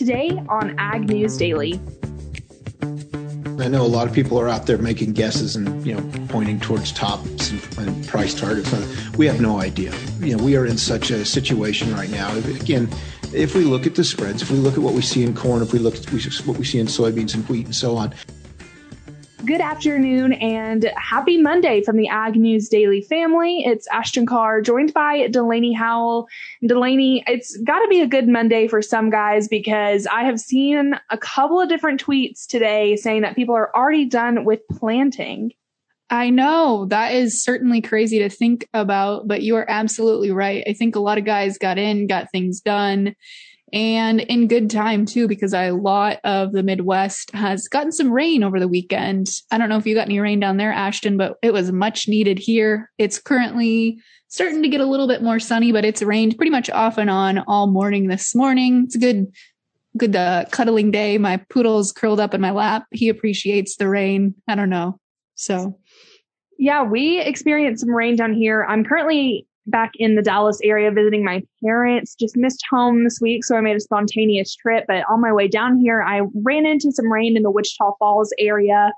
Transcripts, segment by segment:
Today on Ag News Daily. I know a lot of people are out there making guesses and you know pointing towards tops and, and price targets. We have no idea. You know, we are in such a situation right now. Again, if we look at the spreads, if we look at what we see in corn, if we look at what we see in soybeans and wheat and so on, Good afternoon and happy Monday from the Ag News Daily family. It's Ashton Carr joined by Delaney Howell. Delaney, it's got to be a good Monday for some guys because I have seen a couple of different tweets today saying that people are already done with planting. I know that is certainly crazy to think about, but you are absolutely right. I think a lot of guys got in, got things done and in good time too, because a lot of the Midwest has gotten some rain over the weekend. I don't know if you got any rain down there, Ashton, but it was much needed here. It's currently starting to get a little bit more sunny, but it's rained pretty much off and on all morning this morning. It's a good, good uh, cuddling day. My poodle's curled up in my lap. He appreciates the rain. I don't know. So. Yeah, we experienced some rain down here. I'm currently back in the Dallas area visiting my parents. Just missed home this week, so I made a spontaneous trip. But on my way down here, I ran into some rain in the Wichita Falls area.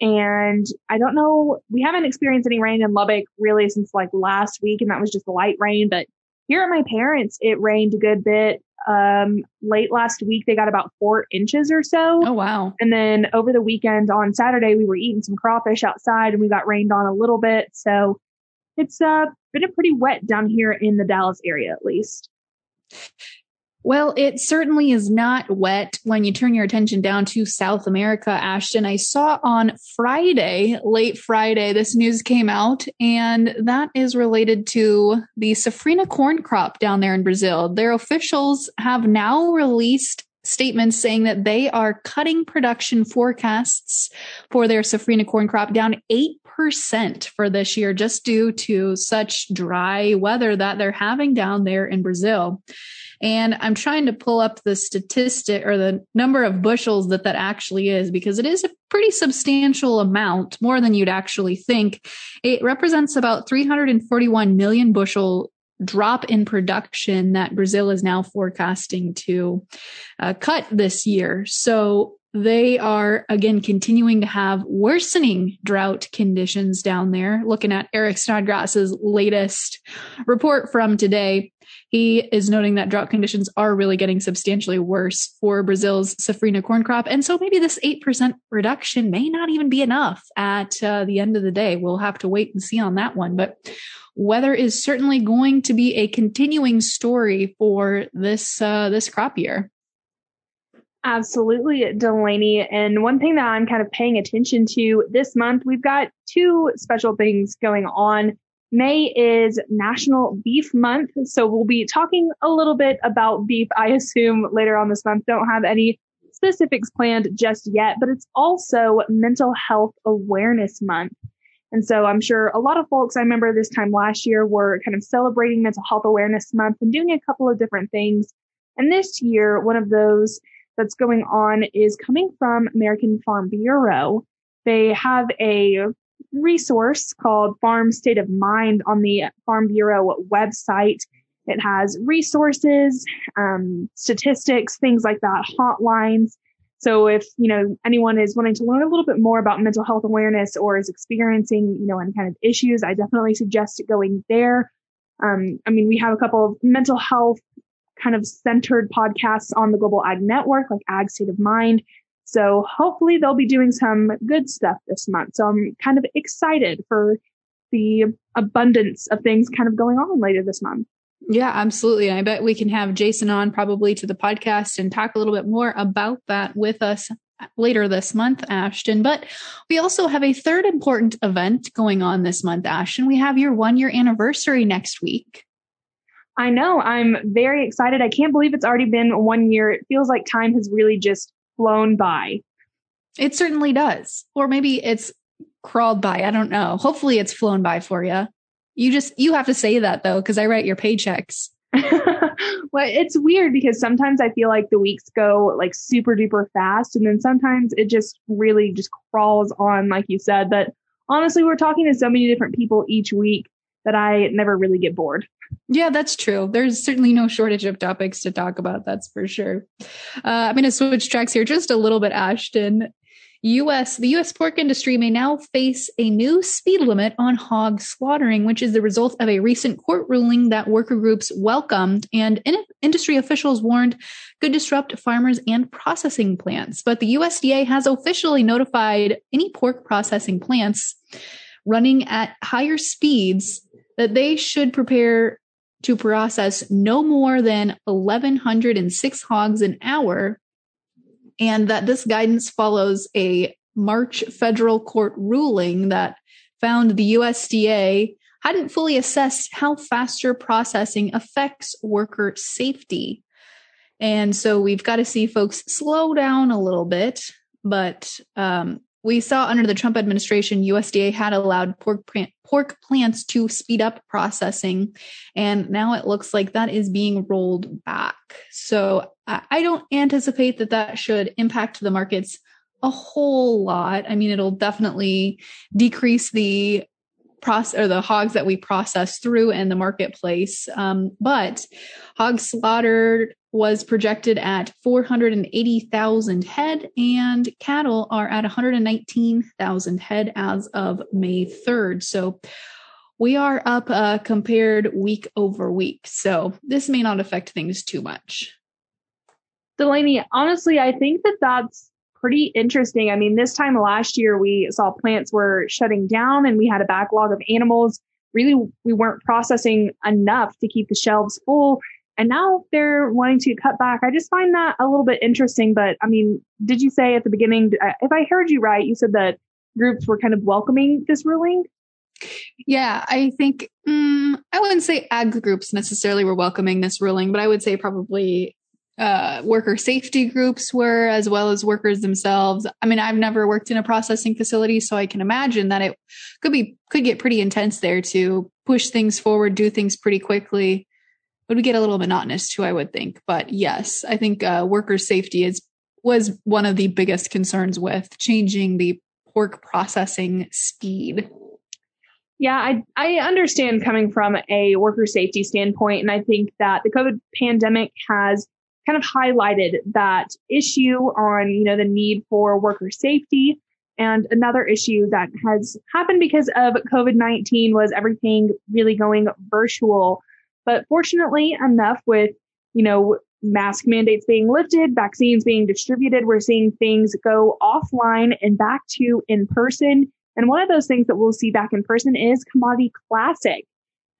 And I don't know, we haven't experienced any rain in Lubbock really since like last week, and that was just light rain. But here at my parents, it rained a good bit. Um, late last week, they got about four inches or so. Oh, wow. And then over the weekend on Saturday, we were eating some crawfish outside and we got rained on a little bit. So it's uh, been a pretty wet down here in the Dallas area, at least. Well, it certainly is not wet when you turn your attention down to South America, Ashton. I saw on Friday, late Friday, this news came out, and that is related to the safrinha corn crop down there in Brazil. Their officials have now released statements saying that they are cutting production forecasts for their safrinha corn crop down 8% for this year just due to such dry weather that they're having down there in Brazil. And I'm trying to pull up the statistic or the number of bushels that that actually is because it is a pretty substantial amount, more than you'd actually think. It represents about 341 million bushel drop in production that Brazil is now forecasting to uh, cut this year. So they are again continuing to have worsening drought conditions down there. Looking at Eric Snodgrass's latest report from today, he is noting that drought conditions are really getting substantially worse for Brazil's safrinha corn crop. And so maybe this 8% reduction may not even be enough at uh, the end of the day. We'll have to wait and see on that one. But weather is certainly going to be a continuing story for this uh, this crop year. Absolutely, Delaney. And one thing that I'm kind of paying attention to this month, we've got two special things going on. May is National Beef Month. So we'll be talking a little bit about beef, I assume, later on this month. Don't have any specifics planned just yet, but it's also Mental Health Awareness Month. And so I'm sure a lot of folks I remember this time last year were kind of celebrating Mental Health Awareness Month and doing a couple of different things. And this year, one of those that's going on is coming from American Farm Bureau. They have a resource called Farm State of Mind on the Farm Bureau website. It has resources, um, statistics, things like that, hotlines so if, you know, anyone is wanting to learn a little bit more about mental health awareness or is experiencing, you know, any kind of issues, I definitely suggest going there. Um, I mean, we have a couple of mental health kind of centered podcasts on the Global Ag Network, like Ag State of Mind. So hopefully they'll be doing some good stuff this month. So I'm kind of excited for the abundance of things kind of going on later this month. Yeah, absolutely. And I bet we can have Jason on probably to the podcast and talk a little bit more about that with us later this month, Ashton. But we also have a third important event going on this month, Ashton. We have your one year anniversary next week. I know. I'm very excited. I can't believe it's already been one year. It feels like time has really just flown by. It certainly does. Or maybe it's crawled by. I don't know. Hopefully it's flown by for you. You just you have to say that though, because I write your paychecks. well, it's weird because sometimes I feel like the weeks go like super duper fast, and then sometimes it just really just crawls on, like you said. But honestly, we're talking to so many different people each week that I never really get bored. Yeah, that's true. There's certainly no shortage of topics to talk about. That's for sure. Uh, I'm going to switch tracks here just a little bit, Ashton. US, the US pork industry may now face a new speed limit on hog slaughtering, which is the result of a recent court ruling that worker groups welcomed and in- industry officials warned could disrupt farmers and processing plants. But the USDA has officially notified any pork processing plants running at higher speeds that they should prepare to process no more than 1,106 hogs an hour, and that this guidance follows a March federal court ruling that found the USDA hadn't fully assessed how faster processing affects worker safety. And so we've got to see folks slow down a little bit, but um, we saw under the Trump administration, USDA had allowed pork, pork plants to speed up processing. And now it looks like that is being rolled back. So I don't anticipate that that should impact the markets a whole lot. I mean, it'll definitely decrease the process or the hogs that we process through in the marketplace. Um, but hog slaughtered was projected at 480,000 head, and cattle are at 119,000 head as of May 3rd. So we are up uh, compared week over week. So this may not affect things too much. Delaney, honestly, I think that that's pretty interesting. I mean, this time last year, we saw plants were shutting down and we had a backlog of animals. Really, we weren't processing enough to keep the shelves full. And now they're wanting to cut back. I just find that a little bit interesting. But I mean, did you say at the beginning, if I heard you right, you said that groups were kind of welcoming this ruling? Yeah, I think um, I wouldn't say ag groups necessarily were welcoming this ruling, but I would say probably uh, worker safety groups were, as well as workers themselves. I mean, I've never worked in a processing facility, so I can imagine that it could be could get pretty intense there to push things forward, do things pretty quickly would we get a little monotonous too, I would think. But yes, I think uh, worker safety is was one of the biggest concerns with changing the pork processing speed. Yeah, I I understand coming from a worker safety standpoint, and I think that the COVID pandemic has kind of highlighted that issue on you know the need for worker safety. And another issue that has happened because of COVID 19 was everything really going virtual but fortunately enough with, you know, mask mandates being lifted, vaccines being distributed, we're seeing things go offline and back to in person. And one of those things that we'll see back in person is Commodity Classic.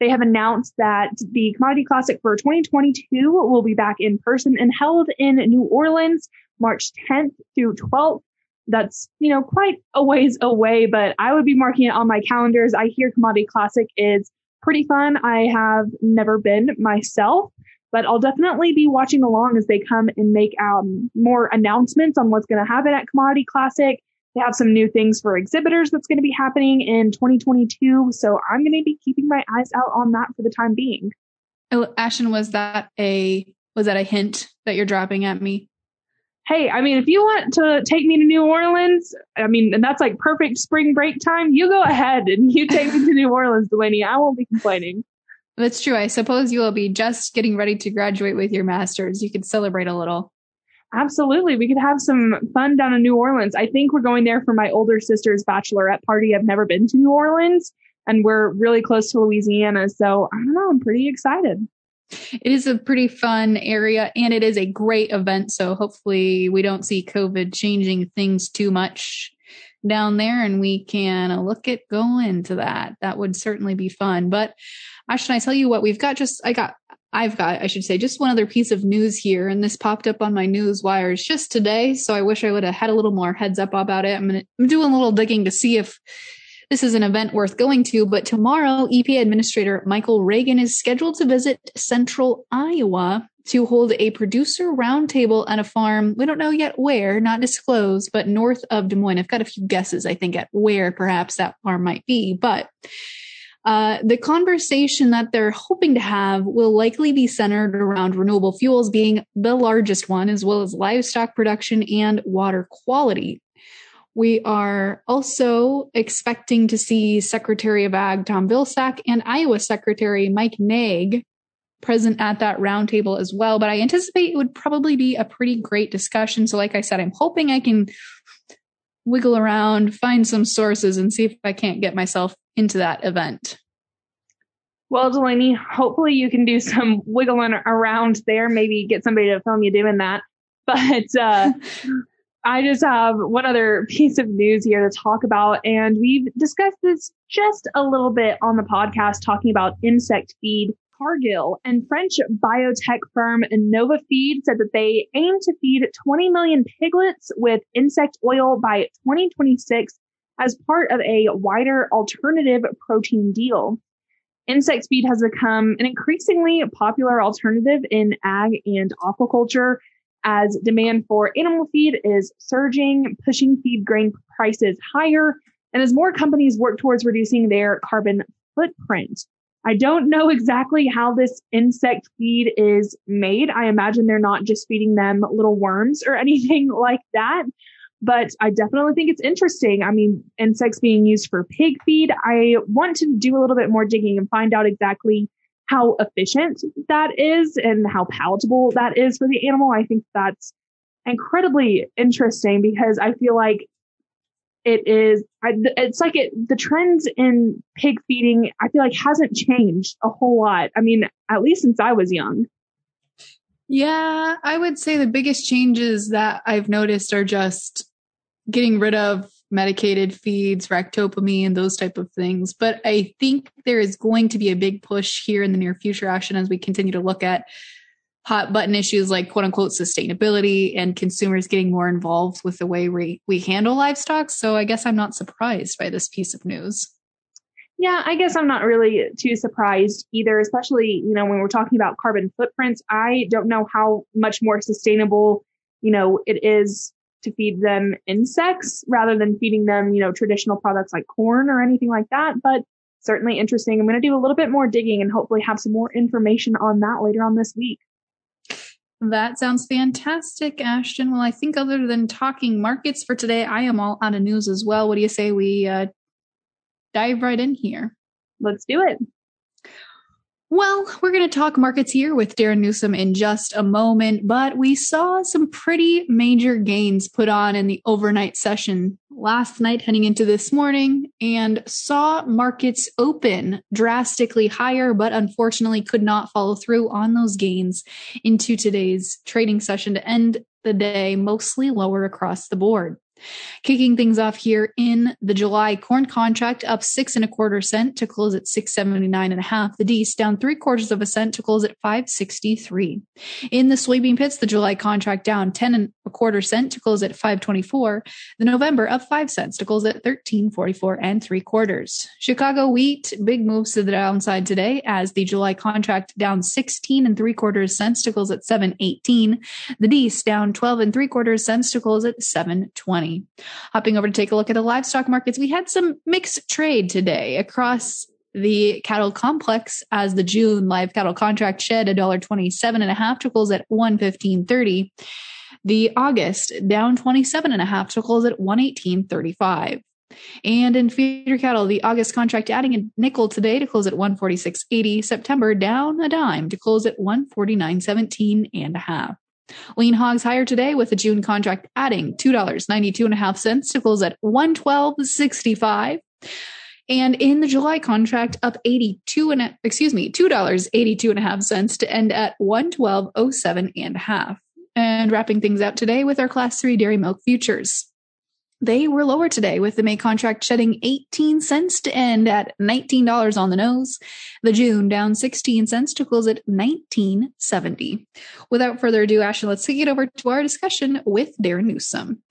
They have announced that the Commodity Classic for 2022 will be back in person and held in New Orleans March 10th through 12th. That's, you know, quite a ways away, but I would be marking it on my calendars. I hear Commodity Classic is pretty fun. I have never been myself, but I'll definitely be watching along as they come and make um, more announcements on what's going to happen at Commodity Classic. They have some new things for exhibitors that's going to be happening in 2022. So I'm going to be keeping my eyes out on that for the time being. Oh, Ashton, was that a was that a hint that you're dropping at me? hey, I mean, if you want to take me to New Orleans, I mean, and that's like perfect spring break time, you go ahead and you take me to New Orleans, Delaney. I won't be complaining. That's true. I suppose you will be just getting ready to graduate with your master's. You could celebrate a little. Absolutely. We could have some fun down in New Orleans. I think we're going there for my older sister's bachelorette party. I've never been to New Orleans and we're really close to Louisiana. So I don't know. I'm pretty excited. It is a pretty fun area and it is a great event. So hopefully we don't see COVID changing things too much down there and we can look at going to that. That would certainly be fun. But Ashton, I tell you what, we've got just, I got, I've got, I should say, just one other piece of news here. And this popped up on my news wires just today. So I wish I would have had a little more heads up about it. I'm, gonna, I'm doing a little digging to see if this is an event worth going to, but tomorrow, EPA Administrator Michael Regan is scheduled to visit central Iowa to hold a producer roundtable at a farm. We don't know yet where, not disclosed, but north of Des Moines. I've got a few guesses, I think, at where perhaps that farm might be, but uh, the conversation that they're hoping to have will likely be centered around renewable fuels being the largest one, as well as livestock production and water quality. We are also expecting to see Secretary of Ag Tom Vilsack and Iowa Secretary Mike Naig present at that roundtable as well. But I anticipate it would probably be a pretty great discussion. So, like I said, I'm hoping I can wiggle around, find some sources, and see if I can't get myself into that event. Well, Delaney, hopefully you can do some wiggling around there, maybe get somebody to film you doing that. But uh, I just have one other piece of news here to talk about, and we've discussed this just a little bit on the podcast, talking about insect feed. Cargill and French biotech firm Innovafeed said that they aim to feed 20 million piglets with insect oil by 2026 as part of a wider alternative protein deal. Insect feed has become an increasingly popular alternative in ag and aquaculture as demand for animal feed is surging, pushing feed grain prices higher, and as more companies work towards reducing their carbon footprint. I don't know exactly how this insect feed is made. I imagine they're not just feeding them little worms or anything like that. But I definitely think it's interesting. I mean, insects being used for pig feed. I want to do a little bit more digging and find out exactly how efficient that is and how palatable that is for the animal. I think that's incredibly interesting because I feel like it is it's like it the trends in pig feeding i feel like hasn't changed a whole lot i mean at least since i was young yeah i would say the biggest changes that i've noticed are just getting rid of medicated feeds ractopamine and those type of things but i think there is going to be a big push here in the near future Ashton as we continue to look at hot button issues like quote unquote sustainability and consumers getting more involved with the way we, we handle livestock. So I guess I'm not surprised by this piece of news. Yeah, I guess I'm not really too surprised either, especially, you know, when we're talking about carbon footprints. I don't know how much more sustainable, you know, it is to feed them insects rather than feeding them, you know, traditional products like corn or anything like that. But certainly interesting. I'm going to do a little bit more digging and hopefully have some more information on that later on this week. That sounds fantastic, Ashton. Well, I think other than talking markets for today, I am all out of news as well. What do you say we uh, dive right in here? Let's do it. Well, we're going to talk markets here with Darren Newsom in just a moment, but we saw some pretty major gains put on in the overnight session last night heading into this morning and saw markets open drastically higher, but unfortunately could not follow through on those gains into today's trading session to end the day mostly lower across the board. Kicking things off here in the July corn contract up six and a quarter cent to close at 679 and a half. The Dees down three quarters of a cent to close at 563. In the soybean pits, the July contract down 10 and a quarter cent to close at 524. The November up five cents to close at 1344 and three quarters. Chicago wheat, big moves to the downside today as the July contract down 16 and three quarters cents to close at 718. The Dees down 12 and three quarters cents to close at 720. Hopping over to take a look at the livestock markets, we had some mixed trade today across the cattle complex as the June live cattle contract shed $1.27 and a half to close at one fifteen thirty. The August down twenty seven and a half to close at one eighteen thirty five. And in feeder cattle, the August contract adding a nickel today to close at 146.80. September down a dime to close at 149.17 and a half. Lean hogs higher today with the June contract adding $2.92.5 to close at 112.65. And in the July contract, up 82 and excuse me, $2.82 and a half to end at 112.07 and a half. And wrapping things out today with our class three dairy milk futures. They were lower today with the May contract shedding 18 cents to end at $19 on the nose. The June down 16 cents to close at 19.70. Without further ado, Ashley, let's take it over to our discussion with Darren Newsom.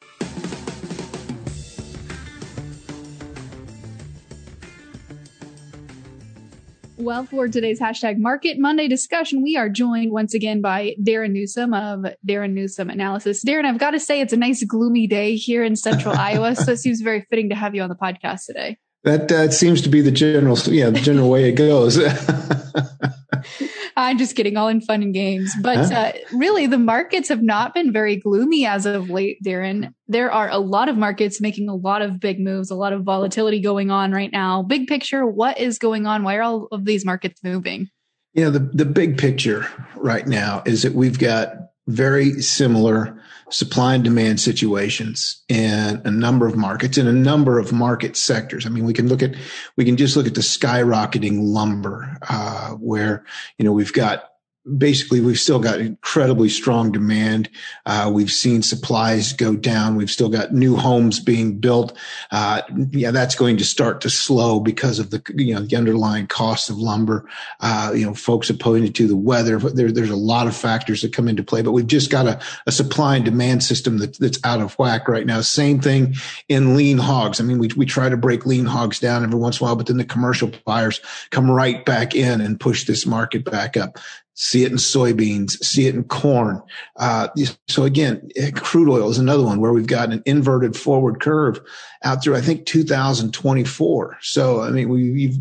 Well, for today's hashtag Market Monday discussion, we are joined once again by Darren Newsom of Darren Newsom Analysis. Darren, I've got to say, it's a nice gloomy day here in central Iowa, so it seems very fitting to have you on the podcast today. That uh, seems to be the general, yeah, the general way it goes. I'm just kidding, all in fun and games. But uh, really, the markets have not been very gloomy as of late, Darren. There are a lot of markets making a lot of big moves, a lot of volatility going on right now. Big picture, what is going on? Why are all of these markets moving? You know, the, the big picture right now is that we've got very similar supply and demand situations in a number of markets in a number of market sectors. I mean, we can look at, we can just look at the skyrocketing lumber, uh, where, you know, we've got basically we've still got incredibly strong demand. Uh, we've seen supplies go down. We've still got new homes being built. Uh, yeah, that's going to start to slow because of the you know the underlying cost of lumber. Uh, you know, folks have pointed to the weather. There, there's a lot of factors that come into play, but we've just got a, a supply and demand system that, that's out of whack right now. Same thing in lean hogs. I mean, we we try to break lean hogs down every once in a while, but then the commercial buyers come right back in and push this market back up see it in soybeans, see it in corn. Uh, so again, eh, crude oil is another one where we've got an inverted forward curve out through, I think 2024. So, I mean, we,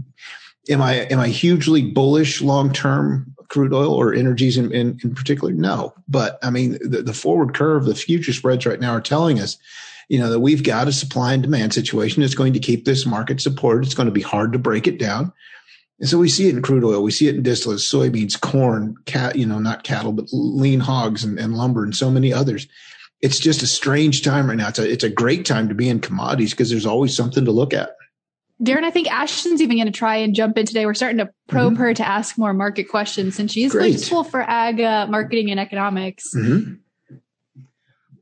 am I, am I hugely bullish long-term crude oil or energies in, in, in particular? No, but I mean, the, the forward curve, the future spreads right now are telling us you know, that we've got a supply and demand situation that's going to keep this market supported. It's going to be hard to break it down. And so we see it in crude oil, we see it in distillates, soybeans, corn, cat, you know, not cattle, but lean hogs and, and lumber and so many others. It's just a strange time right now. It's a, it's a great time to be in commodities because there's always something to look at. Darren, I think Ashton's even going to try and jump in today. We're starting to probe mm-hmm. her to ask more market questions since she's Great. useful for ag uh, marketing and economics. Mm-hmm.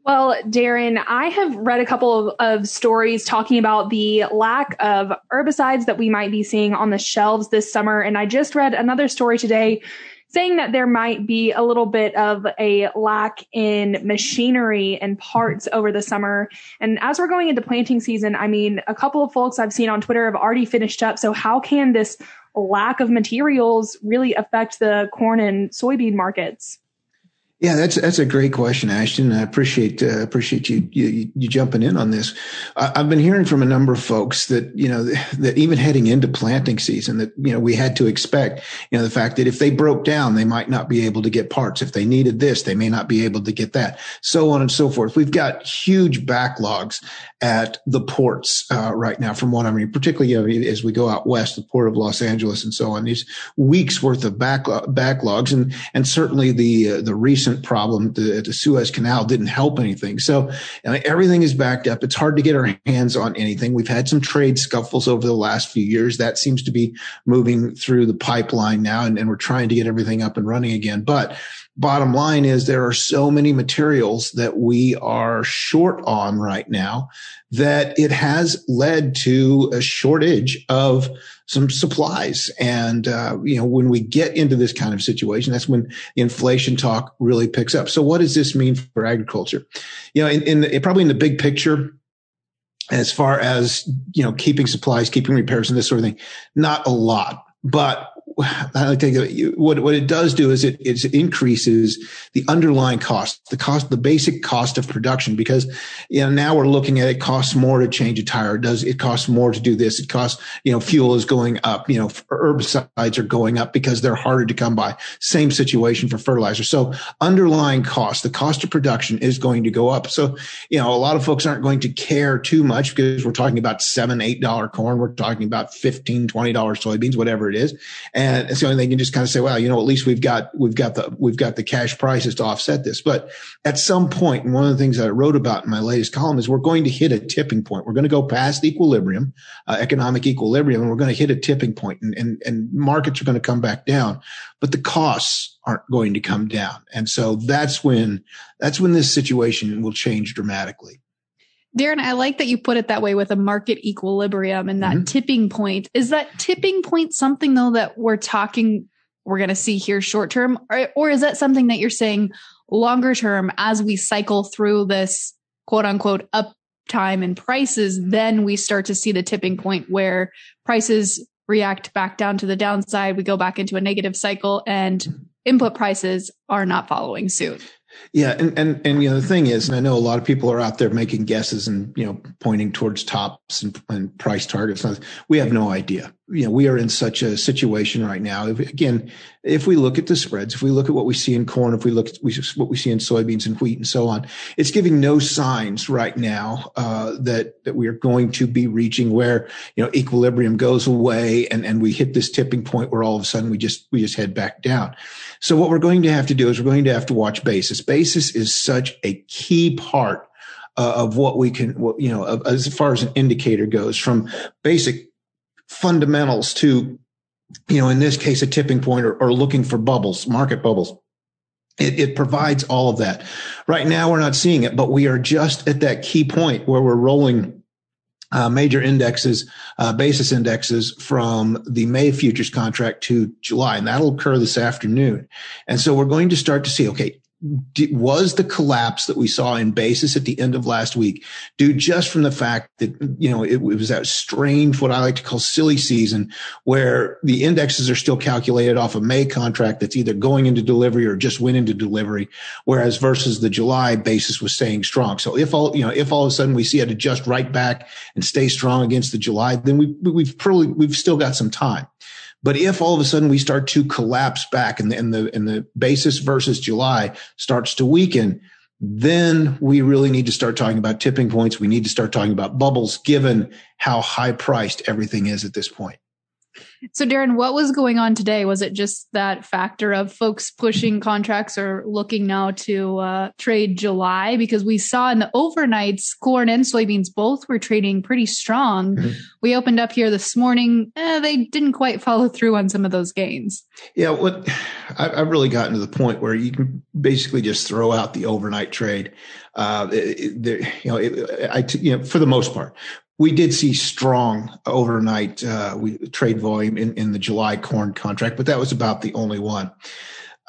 Well, Darren, I have read a couple of, of, stories talking about the lack of herbicides that we might be seeing on the shelves this summer. And I just read another story today saying that there might be a little bit of a lack in machinery and parts over the summer. And as we're going into planting season, I mean, a couple of folks I've seen on Twitter have already finished up. So how can this lack of materials really affect the corn and soybean markets? Yeah, that's that's a great question, Ashton. I appreciate uh, appreciate you, you, you jumping in on this. I, have been hearing from a number of folks that you know that even heading into planting season, that you know we had to expect you know the fact that if they broke down, they might not be able to get parts. If they needed this, they may not be able to get that. So on and so forth. We've got huge backlogs at the ports uh, right now, from what I mean, particularly you know, as we go out west, the port of Los Angeles and so on. These weeks worth of backlog, backlogs, and and certainly the uh, the recent recent problem the, the Suez Canal didn't help anything. So everything is backed up. It's hard to get our hands on anything. We've had some trade scuffles over the last few years. That seems to be moving through the pipeline now, and, and we're trying to get everything up and running again. But bottom line is there are so many materials that we are short on right now that it has led to a shortage of some supplies. And, uh, you know, when we get into this kind of situation, that's when inflation talk really picks up. So what does this mean for agriculture? You know, in, in the, probably in the big picture, as far as, you know, keeping supplies, keeping repairs and this sort of thing, not a lot. But I think what what it does do is it it increases the underlying cost, the cost, the basic cost of production. Because you know now we're looking at it costs more to change a tire. It does it costs more to do this? It costs you know fuel is going up. You know herbicides are going up because they're harder to come by. Same situation for fertilizer. So underlying cost, the cost of production is going to go up. So you know a lot of folks aren't going to care too much because we're talking about seven eight dollar corn. We're talking about fifteen twenty dollar soybeans, whatever it is. And so you can just kind of say, well, you know, at least we've got, we've got the, we've got the cash prices to offset this. But at some point, and one of the things that I wrote about in my latest column is we're going to hit a tipping point. We're going to go past equilibrium, uh, economic equilibrium, and we're going to hit a tipping point and, and, and markets are going to come back down, but the costs aren't going to come down. And so that's when, that's when this situation will change dramatically. Darren, I like that you put it that way with a market equilibrium and that mm-hmm. tipping point. Is that tipping point something though that we're talking we're going to see here short term or, or is that something that you're saying longer term as we cycle through this quote unquote uptime in prices then we start to see the tipping point where prices react back down to the downside we go back into a negative cycle and input prices are not following suit yeah, and, and and you know the thing is, and I know a lot of people are out there making guesses and you know pointing towards tops and, and price targets. We have no idea. You know, we are in such a situation right now. If, again, if we look at the spreads, if we look at what we see in corn, if we look at what we see in soybeans and wheat and so on, it's giving no signs right now uh, that that we are going to be reaching where you know equilibrium goes away and and we hit this tipping point where all of a sudden we just we just head back down. So what we're going to have to do is we're going to have to watch basis. Basis is such a key part uh, of what we can, what, you know, as far as an indicator goes, from basic fundamentals to, you know, in this case, a tipping point or, or looking for bubbles, market bubbles. It, it, provides all of that. Right now, we're not seeing it, but we are just at that key point where we're rolling uh, major indexes, uh, basis indexes from the May futures contract to July, and that'll occur this afternoon. And so we're going to start to see, okay, was the collapse that we saw in basis at the end of last week due just from the fact that you know it, it, was that strange what i like to call silly season where the indexes are still calculated off a may contract that's either going into delivery or just went into delivery whereas versus the july basis was staying strong. So if all you know if all of a sudden we see it adjust right back and stay strong against the july then we, we've probably we've still got some time but if all of a sudden we start to collapse back and the, and the, and the basis versus July starts to weaken, then we really need to start talking about tipping points. We need to start talking about bubbles given how high priced everything is at this point. So, Darren, what was going on today? Was it just that factor of folks pushing contracts or looking now to uh, trade July? Because we saw in the overnights, corn and soybeans both were trading pretty strong. Mm-hmm. We opened up here this morning. Eh, they didn't quite follow through on some of those gains. Yeah, what I've really gotten to the point where you can basically just throw out the overnight trade. Uh, it, it, you know, it, I, you know, for the most part, we did see strong overnight uh, we, trade volume in, in the July corn contract, but that was about the only one.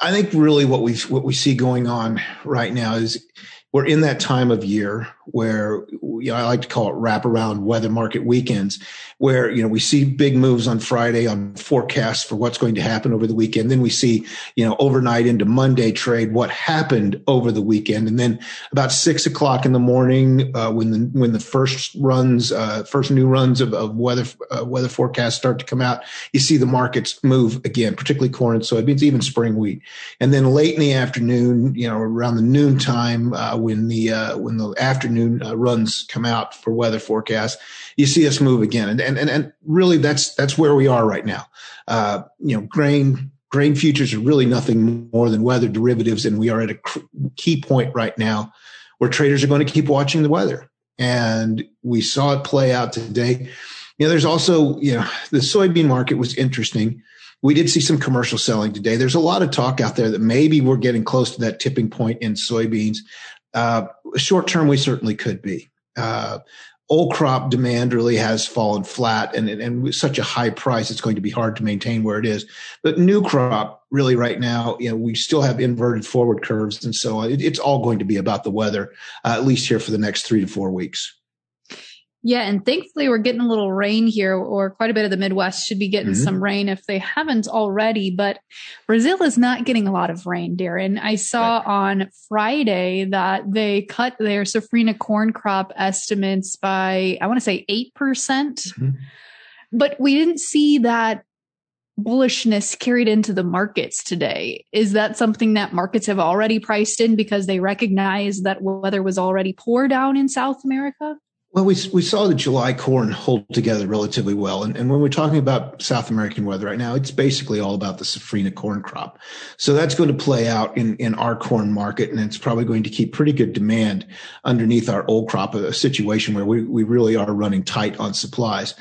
I think really what we what we see going on right now is we're in that time of year where you know, I like to call it wraparound weather market weekends, where you know we see big moves on Friday on forecasts for what's going to happen over the weekend. Then we see you know overnight into Monday trade what happened over the weekend, and then about six o'clock in the morning uh, when the when the first runs, uh, first new runs of, of weather uh, weather forecasts start to come out, you see the markets move again, particularly corn and soybeans, even spring wheat, and then late in the afternoon, you know around the noon time uh, when the uh, when the afternoon uh, runs come out for weather forecasts, you see us move again. And, and, and, really that's, that's where we are right now. Uh, you know, grain, grain futures are really nothing more than weather derivatives. And we are at a key point right now where traders are going to keep watching the weather. And we saw it play out today. You know, there's also, you know, the soybean market was interesting. We did see some commercial selling today. There's a lot of talk out there that maybe we're getting close to that tipping point in soybeans. Uh, short term, we certainly could be. Uh, old crop demand really has fallen flat and, and with such a high price, it's going to be hard to maintain where it is. But new crop really right now, you know, we still have inverted forward curves. And so it, it's all going to be about the weather, uh, at least here for the next three to four weeks. Yeah, and thankfully we're getting a little rain here, or quite a bit of the Midwest should be getting mm-hmm. some rain if they haven't already. But Brazil is not getting a lot of rain, Darren. I saw right. on Friday that they cut their safrinha corn crop estimates by, I want to say 8%. percent mm-hmm. But we didn't see that bullishness carried into the markets today. Is that something that markets have already priced in because they recognize that weather was already poor down in South America? Well, we, we saw the July corn hold together relatively well. And, and when we're talking about South American weather right now, it's basically all about the safrinha corn crop. So that's going to play out in, in our corn market. And it's probably going to keep pretty good demand underneath our old crop, a situation where we, we really are running tight on supplies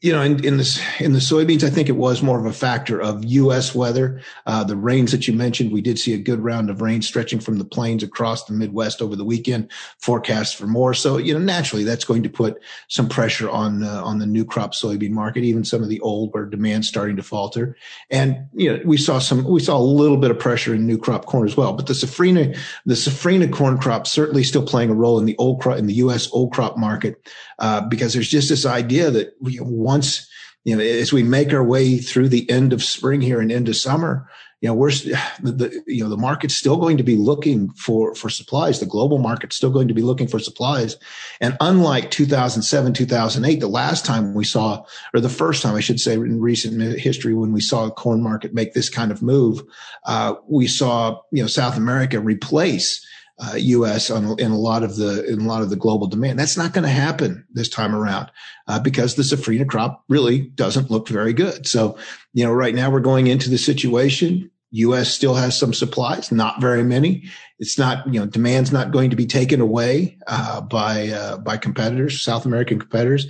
you know, in, in this in the soybeans, I think it was more of a factor of U.S. weather. Uh, the rains that you mentioned, we did see a good round of rain stretching from the plains across the Midwest over the weekend. Forecast for more, so you know, naturally, that's going to put some pressure on uh, on the new crop soybean market, even some of the old where demand's starting to falter. And you know, we saw some, we saw a little bit of pressure in new crop corn as well. But the safrinha, the safrinha corn crop certainly still playing a role in the old crop in the U.S. old crop market uh, because there's just this idea that we once, you know, as we make our way through the end of spring here and into summer, you know we're the, you know the market's still going to be looking for for supplies. The global market's still going to be looking for supplies. And unlike 2007 2008 the last time we saw or the first time i should say in recent history when we saw a corn market make this kind of move uh, we saw you know south america replace uh, U.S. On, in a lot of the in a lot of the global demand. That's not going to happen this time around uh, because the safrinha crop really doesn't look very good. So, you know, right now we're going into the situation. U.S. still has some supplies, not very many. It's not, you know, demand's not going to be taken away uh, by uh, by competitors, South American competitors.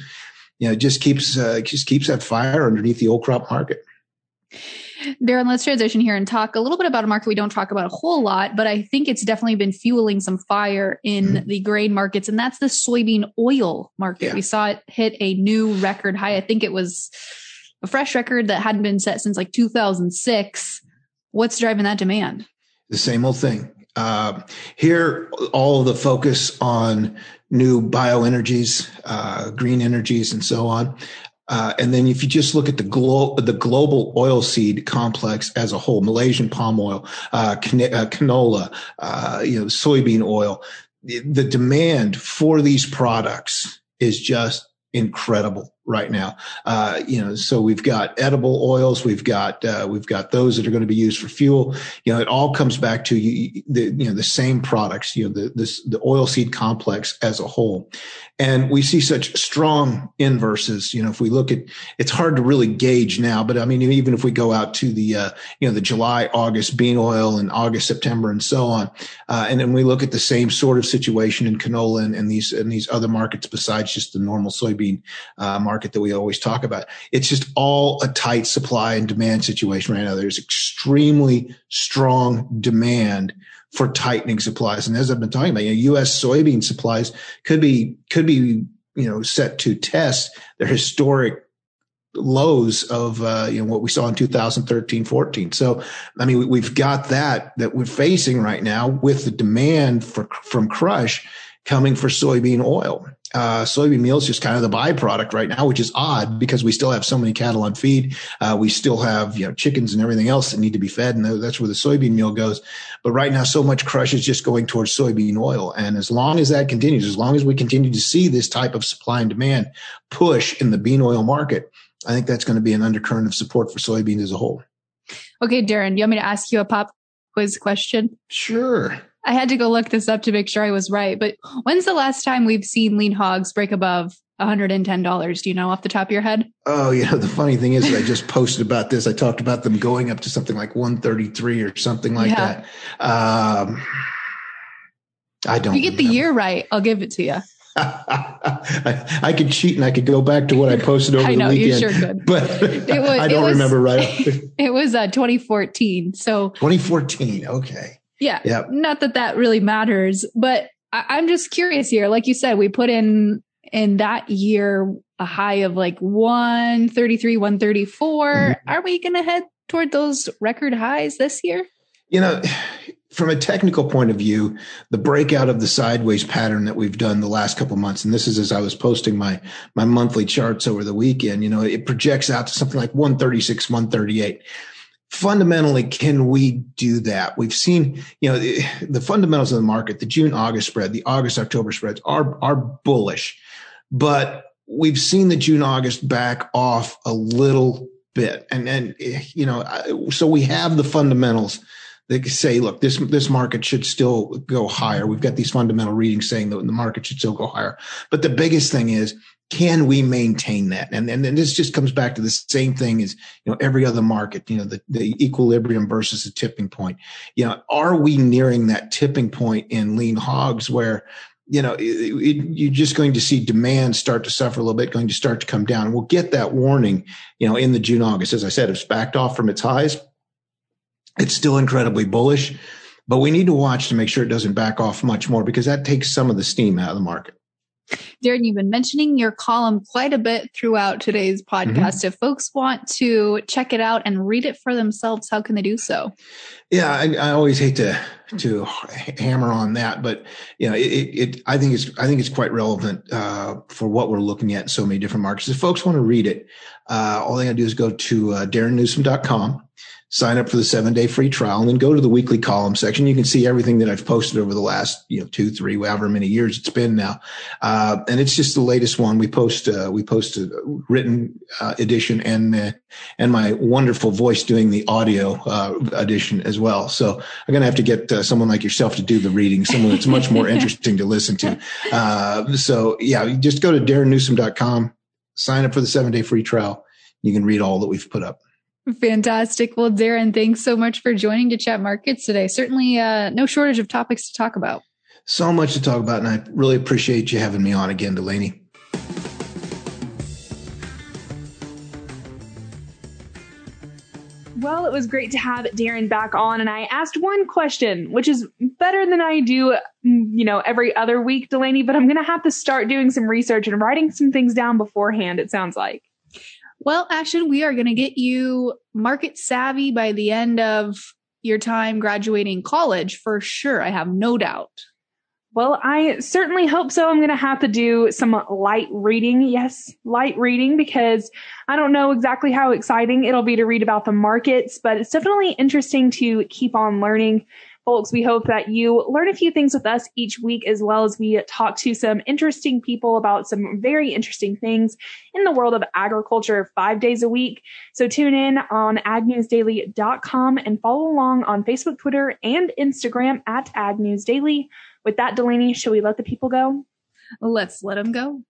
You know, it just keeps uh, just keeps that fire underneath the old crop market. Darren, let's transition here and talk a little bit about a market we don't talk about a whole lot, but I think it's definitely been fueling some fire in mm-hmm. the grain markets, and that's the soybean oil market. Yeah. We saw it hit a new record high. I think it was a fresh record that hadn't been set since like 2006. What's driving that demand? The same old thing. Uh, here, all of the focus on new bioenergies, uh, green energies, and so on. Uh, and then if you just look at the glo- the global oilseed complex as a whole, Malaysian palm oil, uh, can- uh, canola, uh, you know, soybean oil, the demand for these products is just incredible right now. Uh, you know, so we've got edible oils, we've got uh, we've got those that are going to be used for fuel. You know, it all comes back to you, the you know the same products. You know, the this the oil seed complex as a whole, and we see such strong inverses. You know, if we look at, it's hard to really gauge now, but I mean, even if we go out to the uh, you know the July August bean oil and August September and so on, uh, and then we look at the same sort of situation in canola and, and these and these other markets besides just the normal soybean uh, market market that we always talk about. It's just all a tight supply and demand situation right now. There's extremely strong demand for tightening supplies. And as I've been talking about, you know, U.S. soybean supplies could be, could be, you know, set to test their historic lows of uh, you know what we saw in 2013 14 so i mean we've got that that we're facing right now with the demand for from crush coming for soybean oil uh, soybean meal is just kind of the byproduct right now, which is odd because we still have so many cattle on feed. Uh, we still have, you know, chickens and everything else that need to be fed. And that's where the soybean meal goes. But right now, so much crush is just going towards soybean oil. And as long as that continues, as long as we continue to see this type of supply and demand push in the bean oil market, I think that's going to be an undercurrent of support for soybeans as a whole. Okay, Darren, do you want me to ask you a pop quiz question? Sure. I had to go look this up to make sure I was right. But when's the last time we've seen lean hogs break above $110? Do you know off the top of your head? Oh, you know, the funny thing is I just posted about this. I talked about them going up to something like 133 or something like yeah. that. Um, I don't. If you get remember. the year right, I'll give it to you. I, I, could cheat and I could go back to what I posted over I know, the weekend. You sure could. But it was, I don't was, remember right. it was uh, 2014. So 2014. Okay. Yeah. Yep. Not that that really matters, but I- I'm just curious here. Like you said, we put in in that year a high of like 133, 134. Mm-hmm. Are we going to head toward those record highs this year? You know, from a technical point of view, the breakout of the sideways pattern that we've done the last couple months, and this is as I was posting my my monthly charts over the weekend, you know, it projects out to something like 136, 138 fundamentally, can we do that? We've seen, you know, the, the fundamentals of the market, the June August spread, the August October spreads are, are bullish, but we've seen the June August back off a little bit. And, and, you know, so we have the fundamentals that say, look, this, this market should still go higher. We've got these fundamental readings saying that the market should still go higher. But the biggest thing is can we maintain that? And, and this just comes back to the same thing as, you know, every other market, you know, the, the equilibrium versus the tipping point. You know, are we nearing that tipping point in lean hogs where, you know, it, it, you're just going to see demand start to suffer a little bit, going to start to come down. We'll get that warning, you know, in the June, August. As I said, it's backed off from its highs. It's still incredibly bullish, but we need to watch to make sure it doesn't back off much more because that takes some of the steam out of the market. Darren, you've been mentioning your column quite a bit throughout today's podcast. Mm-hmm. If folks want to check it out and read it for themselves, how can they do so? Yeah, I, I always hate to to hammer on that, but you know, it, it I think it's I think it's quite relevant uh, for what we're looking at in so many different markets. If folks want to read it, uh, all they got to do is go to uh, darrennewsom.com sign up for the seven day free trial and then go to the weekly column section. You can see everything that I've posted over the last, you know, two, three, however many years it's been now. Uh, and it's just the latest one. We post, uh, we post a written uh, edition and, uh, and my wonderful voice doing the audio uh, edition as well. So I'm going to have to get uh, someone like yourself to do the reading, someone that's much more interesting to listen to. so yeah, just go to darrennewsom.com, sign up for the seven day free trial. You can read all that we've put up. Fantastic. Well, Darren, thanks so much for joining to chat markets today. Certainly, uh, no shortage of topics to talk about. So much to talk about, and I really appreciate you having me on again, Delaney. Well, it was great to have Darren back on, and I asked one question, which is better than I do, you know, every other week, Delaney. But I'm going to have to start doing some research and writing some things down beforehand. It sounds like. Well, Ashton, we are going to get you market savvy by the end of your time graduating college for sure. I have no doubt. Well, I certainly hope so. I'm going to have to do some light reading. Yes, light reading because I don't know exactly how exciting it'll be to read about the markets, but it's definitely interesting to keep on learning folks, we hope that you learn a few things with us each week, as well as we talk to some interesting people about some very interesting things in the world of agriculture five days a week. So tune in on agnewsdaily.com and follow along on Facebook, Twitter, and Instagram at agnewsdaily. With that, Delaney, shall we let the people go? Let's let them go.